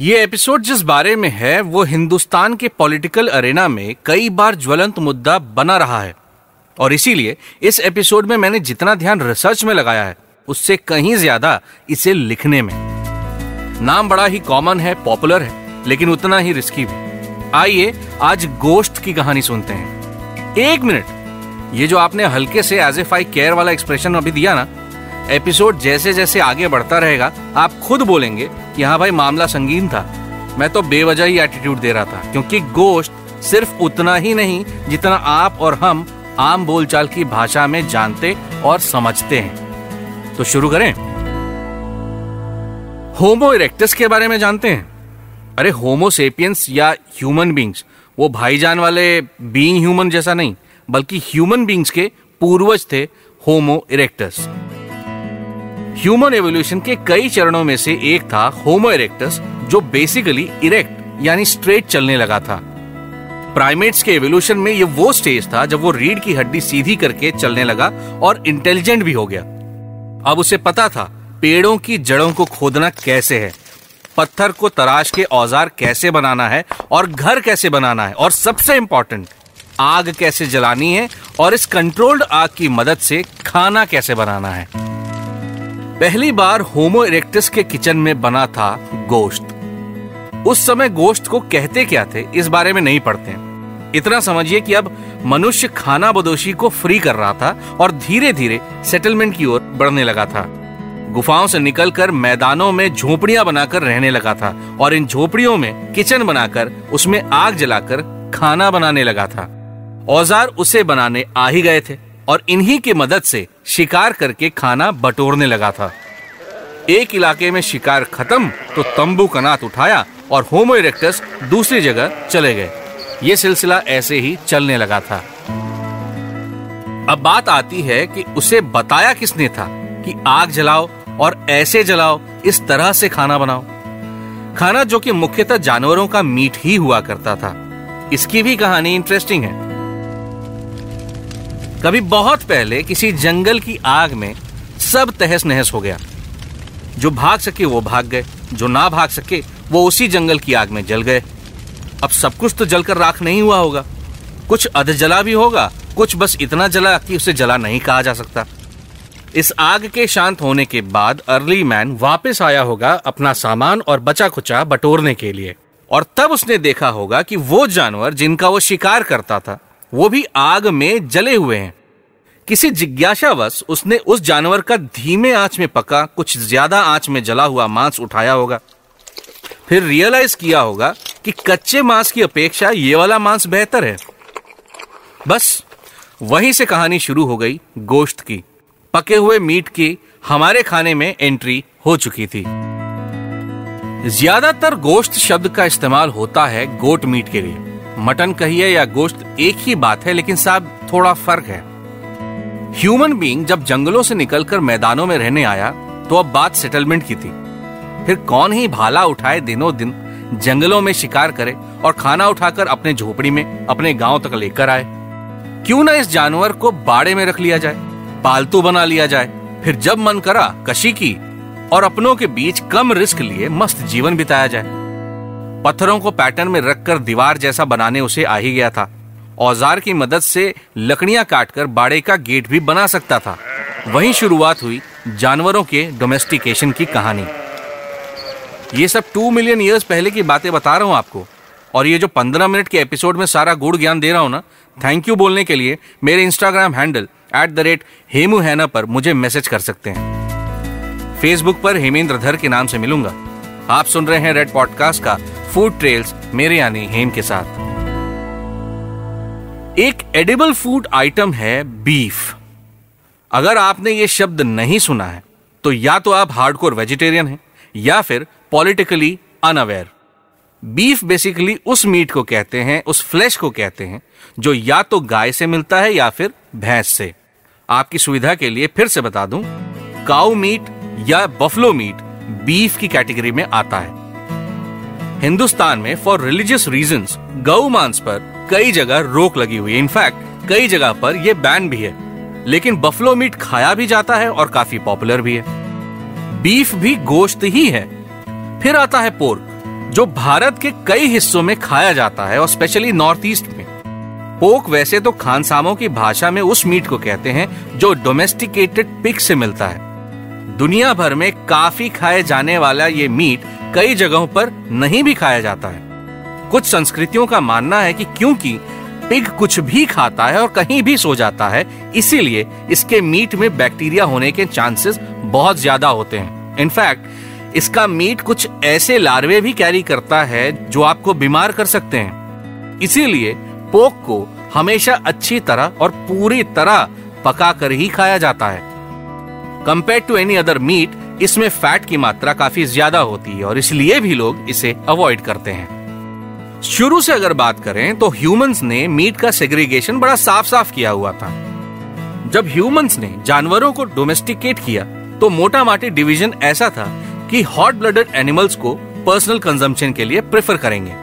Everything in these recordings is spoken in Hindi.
ये एपिसोड जिस बारे में है, वो हिंदुस्तान के पॉलिटिकल अरेना में कई बार ज्वलंत मुद्दा बना रहा है। और इसीलिए इस एपिसोड में मैंने जितना ध्यान रिसर्च में लगाया है, उससे कहीं ज़्यादा इसे लिखने में। नाम बड़ा ही कॉमन है पॉपुलर है, लेकिन उतना ही रिस्की भी। आइए आज गोश्त की कहानी सुनते हैं। एक मिनट। ये जो आपने हल्के से एज एफ़ आई केयर वाला एक्सप्रेशन अभी दिया ना, एपिसोड जैसे जैसे आगे बढ़ता रहेगा, आप खुद बोलेंगे कि हाँ भाई, मामला संगीन था। मैं तो बेवजह ही एटीट्यूड दे रहा था, क्योंकि गोश्त सिर्फ़ उतना ही नहीं, जितना आप और हम आम बोलचाल की भाषा में जानते और समझते हैं। तो शुरू करें। होमो इरेक्टस के बारे में जानते हैं? अरे होमो सेपियंस या ह्यूमन बींग्स वो भाईजान वाले बीइंग ह्यूमन जैसा नहीं, बल्कि ह्यूमन बींग्स के पूर्वज थे होमो इरेक्टस ह्यूमन एवोल्यूशन के कई चरणों में से एक था होमो इरेक्टस जो बेसिकली इरेक्ट यानी स्ट्रेट चलने लगा था। प्राइमेट्स के एवोल्यूशन में ये वो स्टेज था जब वो रीढ़ की हड्डी सीधी करके चलने लगा और इंटेलिजेंट भी हो गया। अब उसे पता था पेड़ों की जड़ों को खोदना कैसे है, पत्थर को तराश के औज़ार कैसे बनाना है और घर कैसे बनाना है, और सबसे इंपॉर्टेंट आग कैसे जलानी है और इस कंट्रोल्ड आग की मदद से खाना कैसे बनाना है। पहली बार होमो इरेक्टस के किचन में बना था गोश्त। उस समय गोश्त को कहते क्या थे, इस बारे में नहीं पढ़ते इतना समझिए कि अब मनुष्य खाना बदोशी को फ्री कर रहा था और धीरे धीरे सेटलमेंट की ओर बढ़ने लगा था। गुफाओं से निकलकर मैदानों में झोपड़ियाँ बनाकर रहने लगा था और इन झोपड़ियों में किचन बनाकर उसमें आग जलाकर खाना बनाने लगा था। औज़ार उसे बनाने आ ही गए थे। और इन्हीं की मदद से शिकार करके खाना बटोरने लगा था। एक इलाके में शिकार खत्म तो तंबू का नाथ उठाया और होमो इरेक्टस दूसरी जगह चले गए। ये सिलसिला ऐसे ही चलने लगा था। अब बात आती है कि उसे बताया किसने था कि आग जलाओ और ऐसे जलाओ, इस तरह से खाना बनाओ। खाना जो कि मुख्यतः जानवरों का मीट ही हुआ करता था। इसकी भी कहानी इंटरेस्टिंग है। कभी बहुत पहले किसी जंगल की आग में सब तहस नहस हो गया। जो भाग सके वो भाग गए, जो ना भाग सके वो उसी जंगल की आग में जल गए। अब सब कुछ तो जलकर राख नहीं हुआ होगा। कुछ अध जला भी होगा, कुछ बस इतना जला कि उसे जला नहीं कहा जा सकता। इस आग के शांत होने के बाद अर्ली मैन वापस आया होगा अपना सामान और बचा खुचा बटोरने के लिए। और तब उसने देखा होगा कि वो जानवर जिनका वो शिकार करता था वो भी आग में जले हुए हैं। किसी जिज्ञासावश उसने उस जानवर का धीमे आँच में पका, कुछ ज़्यादा आँच में जला हुआ मांस उठाया होगा। फिर रियलाइज़ किया होगा कि कच्चे मांस की अपेक्षा ये वाला मांस बेहतर है। बस, वहीं से कहानी शुरू हो गई गोश्त की। पके हुए मीट की हमारे खाने में एंट्री हो चुकी थी। ज़्यादातर गोश्त शब्द का इस्तेमाल होता है गोट मीट के लिए। मटन कहिए या गोश्त एक ही बात है, लेकिन साहब, थोड़ा फ़र्क है। ह्यूमन बीइंग जब जंगलों से निकलकर मैदानों में रहने आया तो अब बात सेटलमेंट की थी। फिर कौन ही भाला उठाए दिनों दिन, जंगलों में शिकार करे और खाना उठाकर अपने झोपड़ी में, अपने गाँव तक लेकर आए। क्यों ना इस जानवर को बाड़े में रख लिया जाए, पालतू बना लिया जाए। फिर जब मन करा कशी की, और अपनों के बीच कम रिस्क लिए मस्त जीवन बिताया जाए। पत्थरों को पैटर्न में रखकर दीवार जैसा बनाने उसे आ ही गया था। औज़ार की मदद से लकड़ियाँ काटकर बाड़े का गेट भी बना सकता था। वहीं शुरुआत हुई जानवरों के डोमेस्टिकेशन की कहानी। ये सब टू मिलियन ईयर्स पहले की बातें बता रहा हूँ आपको। और ये जो पंद्रह मिनट के एपिसोड में सारा गुड़ ज्ञान दे रहा हूँ ना थैंक यू बोलने के लिए मेरे Instagram handle at the rate Hemu हैना पर मुझे मैसेज कर सकते हैं। फेसबुक पर हेमेंद्र धर के नाम से मिलूँगा। आप सुन रहे हैं रेड पॉडकास्ट का फ़ूड ट्रेल्स मेरे यानी हेम के साथ। एक एडिबल फ़ूड आइटम है बीफ अगर आपने ये शब्द नहीं सुना है तो या तो आप हार्डकोर वेजिटेरियन हैं, या फिर पॉलिटिकली अनअवेयर बीफ बेसिकली उस मीट को कहते हैं, उस फ्लैश को कहते हैं, जो या तो गाय से मिलता है या फिर भैंस से। आपकी सुविधा के लिए फिर से बता दूँ काउ मीट या बफलो मीट बीफ की कैटेगरी में आता है। हिंदुस्तान में फॉर रिलीजियस रीजन गौ मांस पर कई जगह रोक लगी हुई है। इनफैक्ट कई जगह पर यह बैन भी है। लेकिन बफलो मीट खाया भी जाता है और काफ़ी पॉपुलर भी है। बीफ भी गोश्त ही है। फिर आता है पोर्क जो भारत के कई हिस्सों में खाया जाता है और स्पेशली नॉर्थ ईस्ट में। पोक वैसे तो खानसामों की भाषा में उस मीट को कहते हैं जो डोमेस्टिकेटेड पिग से मिलता है। दुनिया भर में काफ़ी खाए जाने वाला ये मीट कई जगहों पर नहीं भी खाया जाता है। कुछ संस्कृतियों का मानना है कि क्योंकि पिग कुछ भी खाता है और कहीं भी सो जाता है, इसीलिए इसके मीट में बैक्टीरिया होने के चांसेस बहुत ज़्यादा होते हैं। इनफैक्ट इसका मीट कुछ ऐसे लार्वे भी कैरी करता है जो आपको बीमार कर सकते हैं। इसीलिए पोक को हमेशा अच्छी तरह और पूरी तरह पका कर ही खाया जाता है। Compare to any other meat इसमें फैट की मात्रा काफ़ी ज़्यादा होती है और इसलिए भी लोग इसे अवॉइड करते हैं। शुरू से अगर बात करें तो ह्यूमंस ने मीट का सेग्रीगेशन बड़ा साफ़ साफ़ किया हुआ था। जब ह्यूमंस ने जानवरों को डोमेस्टिकेट किया तो मोटा माटी डिवीज़न ऐसा था कि हॉट ब्लडेड एनिमल्स को पर्सनल कंजम्पशन के लिए प्रेफर करेंगे।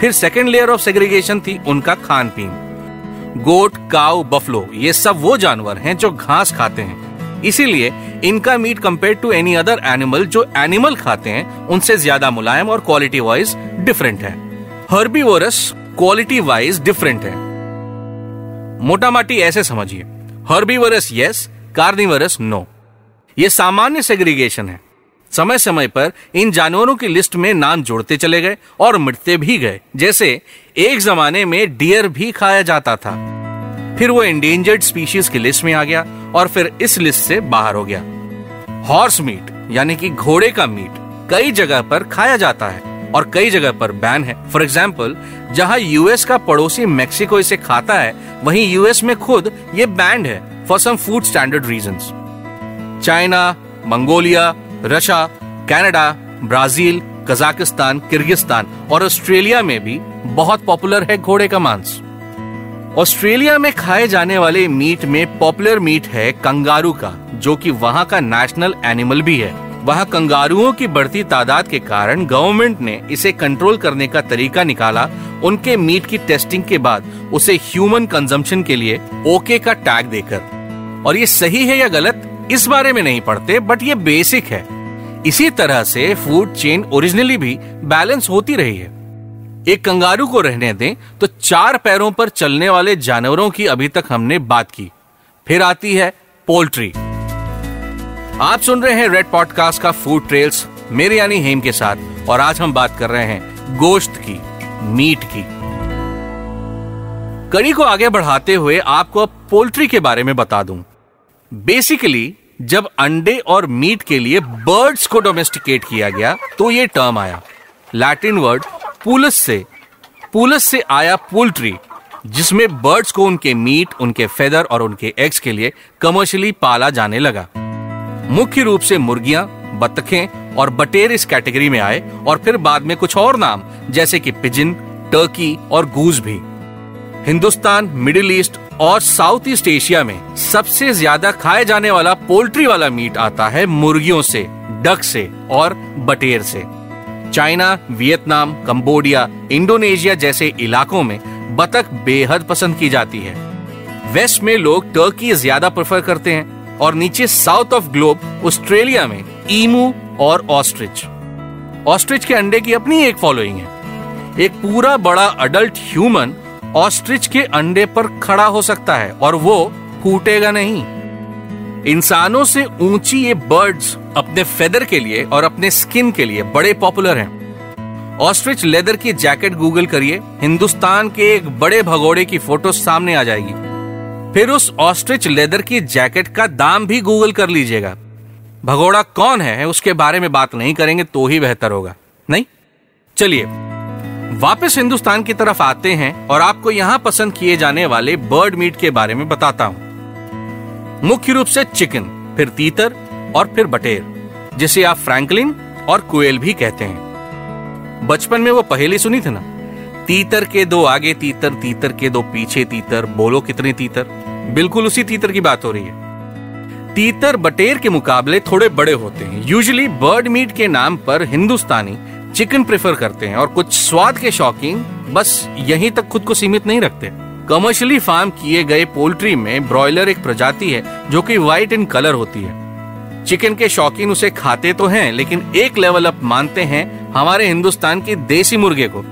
फिर सेकेंड लेयर ऑफ़ सेग्रीगेशन थी उनका खान पीन गोट काउ बफलो ये सब वो जानवर हैं जो घास खाते हैं। इसीलिए इनका meat compare to any other animal जो एनिमल खाते हैं, उनसे ज़्यादा मुलायम और क्वालिटी वाइज डिफरेंट है। हर्बीवोरस क्वालिटी वाइज डिफरेंट है। मोटा माटी ऐसे समझिए। हर्बीवरस यस कार्निवरस नो ये सामान्य सेग्रीगेशन है। समय समय पर इन जानवरों की लिस्ट में नाम जोड़ते चले गए और मिटते भी गए। जैसे, एक जमाने में डियर भी खाया जाता था। फिर वो इंडेंजर्ड स्पीशीज की लिस्ट में आ गया और फिर इस लिस्ट से बाहर हो गया। हॉर्स मीट यानी कि घोड़े का मीट कई जगह पर खाया जाता है और कई जगह पर बैन है। फॉर एग्ज़ाम्पल जहाँ यूएस का पड़ोसी मेक्सिको इसे खाता है, वहीं यूएस में खुद ये बैंड है for some food standard reason China Mongolia Russia Canada Brazil Kazakhstan Kyrgyzstan और ऑस्ट्रेलिया में भी बहुत पॉपुलर है घोड़े का मांस। ऑस्ट्रेलिया में खाए जाने वाले मीट में पॉपुलर मीट है कंगारू का, जो कि वहाँ का नेशनल एनिमल भी है। वहाँ कंगारुओं की बढ़ती तादाद के कारण गवर्नमेंट ने इसे कंट्रोल करने का तरीका निकाला। उनके मीट की टेस्टिंग के बाद उसे ह्यूमन कंजम्पशन के लिए ओके का टैग देकर। और ये सही है या गलत, इस बारे में नहीं पढ़ते बट ये बेसिक है। इसी तरह से फ़ूड चेन ओरिजिनली भी बैलेंस होती रही है। एक कंगारू को रहने दें तो चार पैरों पर चलने वाले जानवरों की अभी तक हमने बात की। फिर आती है पोल्ट्री। आप सुन रहे हैं रेड पॉडकास्ट का फ़ूड ट्रेल्स मेरे यानी हेम के साथ, और आज हम बात कर रहे हैं गोश्त की, मीट की। कड़ी को आगे बढ़ाते हुए आपको अब पोल्ट्री के बारे में बता दूँ। बेसिकली जब अंडे और मीट के लिए बर्ड्स को डोमेस्टिकेट किया गया तो ये टर्म आया। लैटिन वर्ड पुलस से। पुलस से आया पोल्ट्री जिसमें बर्ड्स को उनके मीट, उनके फेदर और उनके एग्स के लिए कमर्शियली पाला जाने लगा। मुख्य रूप से मुर्गियाँ बतखें और बटेर इस कैटेगरी में आए और फिर बाद में कुछ और नाम, जैसे कि पिजिन टर्की और गूज भी। हिंदुस्तान, मिडिल ईस्ट और साउथ ईस्ट एशिया में सबसे ज़्यादा खाए जाने वाला पोल्ट्री वाला मीट आता है मुर्गियों से, डक से और बटेर से। चाइना, वियतनाम, कंबोडिया, इंडोनेशिया जैसे इलाकों में बतख बेहद पसंद की जाती है। वेस्ट में लोग टर्की ज़्यादा प्रेफर करते हैं और नीचे साउथ ऑफ़ ग्लोब ऑस्ट्रेलिया में ईमू और ऑस्ट्रिच ऑस्ट्रिच के अंडे की अपनी एक फॉलोइंग है। एक पूरा बड़ा अडल्ट ह्यूमन ऑस्ट्रिच के अंडे पर खड़ा हो सकता है और वो फूटेगा नहीं। इंसानों से ऊँची ये बर्ड्स अपने फेदर के लिए और अपने स्किन के लिए बड़े पॉपुलर हैं। ऑस्ट्रिच लेदर की जैकेट गूगल करिए, हिंदुस्तान के एक बड़े भगोड़े की फ़ोटो सामने आ जाएगी। फिर उस ऑस्ट्रिच लेदर की जैकेट का दाम भी गूगल कर लीजिएगा। भगोड़ा कौन है उसके बारे में बात नहीं करेंगे तो ही बेहतर होगा। नहीं? चलिए, वापस हिंदुस्तान की तरफ़ आते हैं और आपको यहाँ पसंद किए जाने वाले बर्ड मीट के बारे में बताता हूँ। मुख्य रूप से चिकन, फिर तीतर और फिर बटेर, जिसे आप फ्रैंकलिन और कुएल भी कहते हैं। बचपन में वो पहली सुनी थी ना? तीतर के दो आगे तीतर तीतर के दो पीछे तीतर, बोलो कितने तीतर? बिल्कुल उसी तीतर की बात हो रही है। तीतर बटेर के मुकाबले थोड़े बड़े होते हैं। यूजली बर्ड मीट के नाम पर हिंदुस्तानी चिकन प्रेफर करते हैं और कुछ स्वाद के शौकीन बस यहीं तक खुद को सीमित नहीं रखते। कमर्शियली फार्म किए गए पोल्ट्री में ब्रॉयलर एक प्रजाति है, जो कि व्हाइट इन कलर होती है। चिकन के शौकीन उसे खाते तो हैं, लेकिन एक लेवल अप मानते हैं हमारे हिंदुस्तान की देसी मुर्गे को,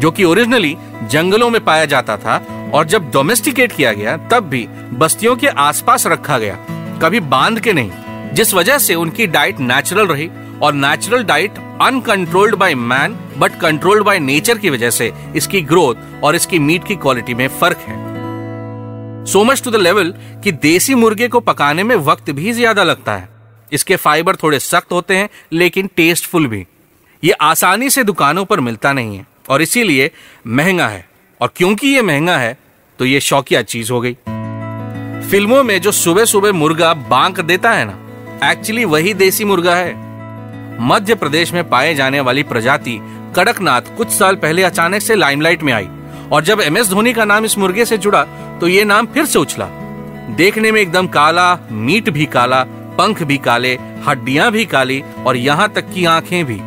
जो कि ओरिजिनली जंगलों में पाया जाता था और जब डोमेस्टिकेट किया गया, तब भी बस्तियों के आसपास रखा गया, कभी बाँध के नहीं, जिस वजह से उनकी डाइट नेचुरल रही और natural diet uncontrolled by man but controlled by nature की वजह से इसकी ग्रोथ और इसकी मीट की क्वालिटी में फ़र्क है। So much to the level कि देसी मुर्गे को पकाने में वक्त भी ज़्यादा लगता है। इसके फाइबर थोड़े सख्त होते हैं, लेकिन टेस्टफुल भी। ये आसानी से दुकानों पर मिलता नहीं है, और इसीलिए महँगा है। और क्योंकि ये महँगा है तो ये शौकिया चीज़ हो गई। फ़िल्मों में जो सुबह सुबह मुर्गा बांक देता है ना एक्चुअली वही देसी मुर्गा है। मध्य प्रदेश में पाए जाने वाली प्रजाति कड़कनाथ कुछ साल पहले अचानक से लाइमलाइट में आई और जब एम एस धोनी का नाम इस मुर्गे से जुड़ा तो ये नाम फिर से उछला। देखने में एकदम काला, मीट भी काला, पंख भी काले, हड्डियाँ भी काली और यहाँ तक की आँखें भी।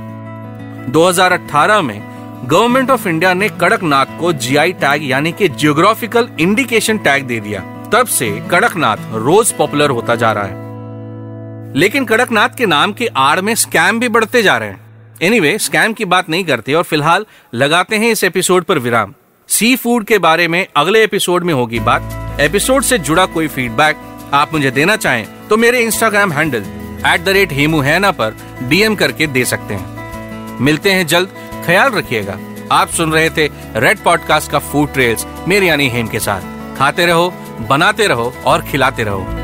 2018 में गवर्नमेंट ऑफ़ इंडिया ने कड़कनाथ को जीआई टैग यानी कि जियोग्राफिकल इंडिकेशन टैग दे दिया। तब से कड़कनाथ रोज पॉपुलर होता जा रहा है। लेकिन कड़कनाथ के नाम के आड़ में स्कैम भी बढ़ते जा रहे हैं। एनीवे anyway, स्कैम की बात नहीं करते और फ़िलहाल लगाते हैं इस एपिसोड पर विराम। सी फ़ूड के बारे में अगले एपिसोड में होगी बात। एपिसोड से जुड़ा कोई फीडबैक आप मुझे देना चाहें तो मेरे Instagram handle at the rate Hemu हैना पर डीएम करके दे सकते हैं। मिलते हैं जल्द। ख्याल रखिएगा। आप सुन रहे थे रेड पॉडकास्ट का फ़ूड ट्रेल्स मेरे यानी हेम के साथ। खाते रहो बनाते रहो और खिलाते रहो।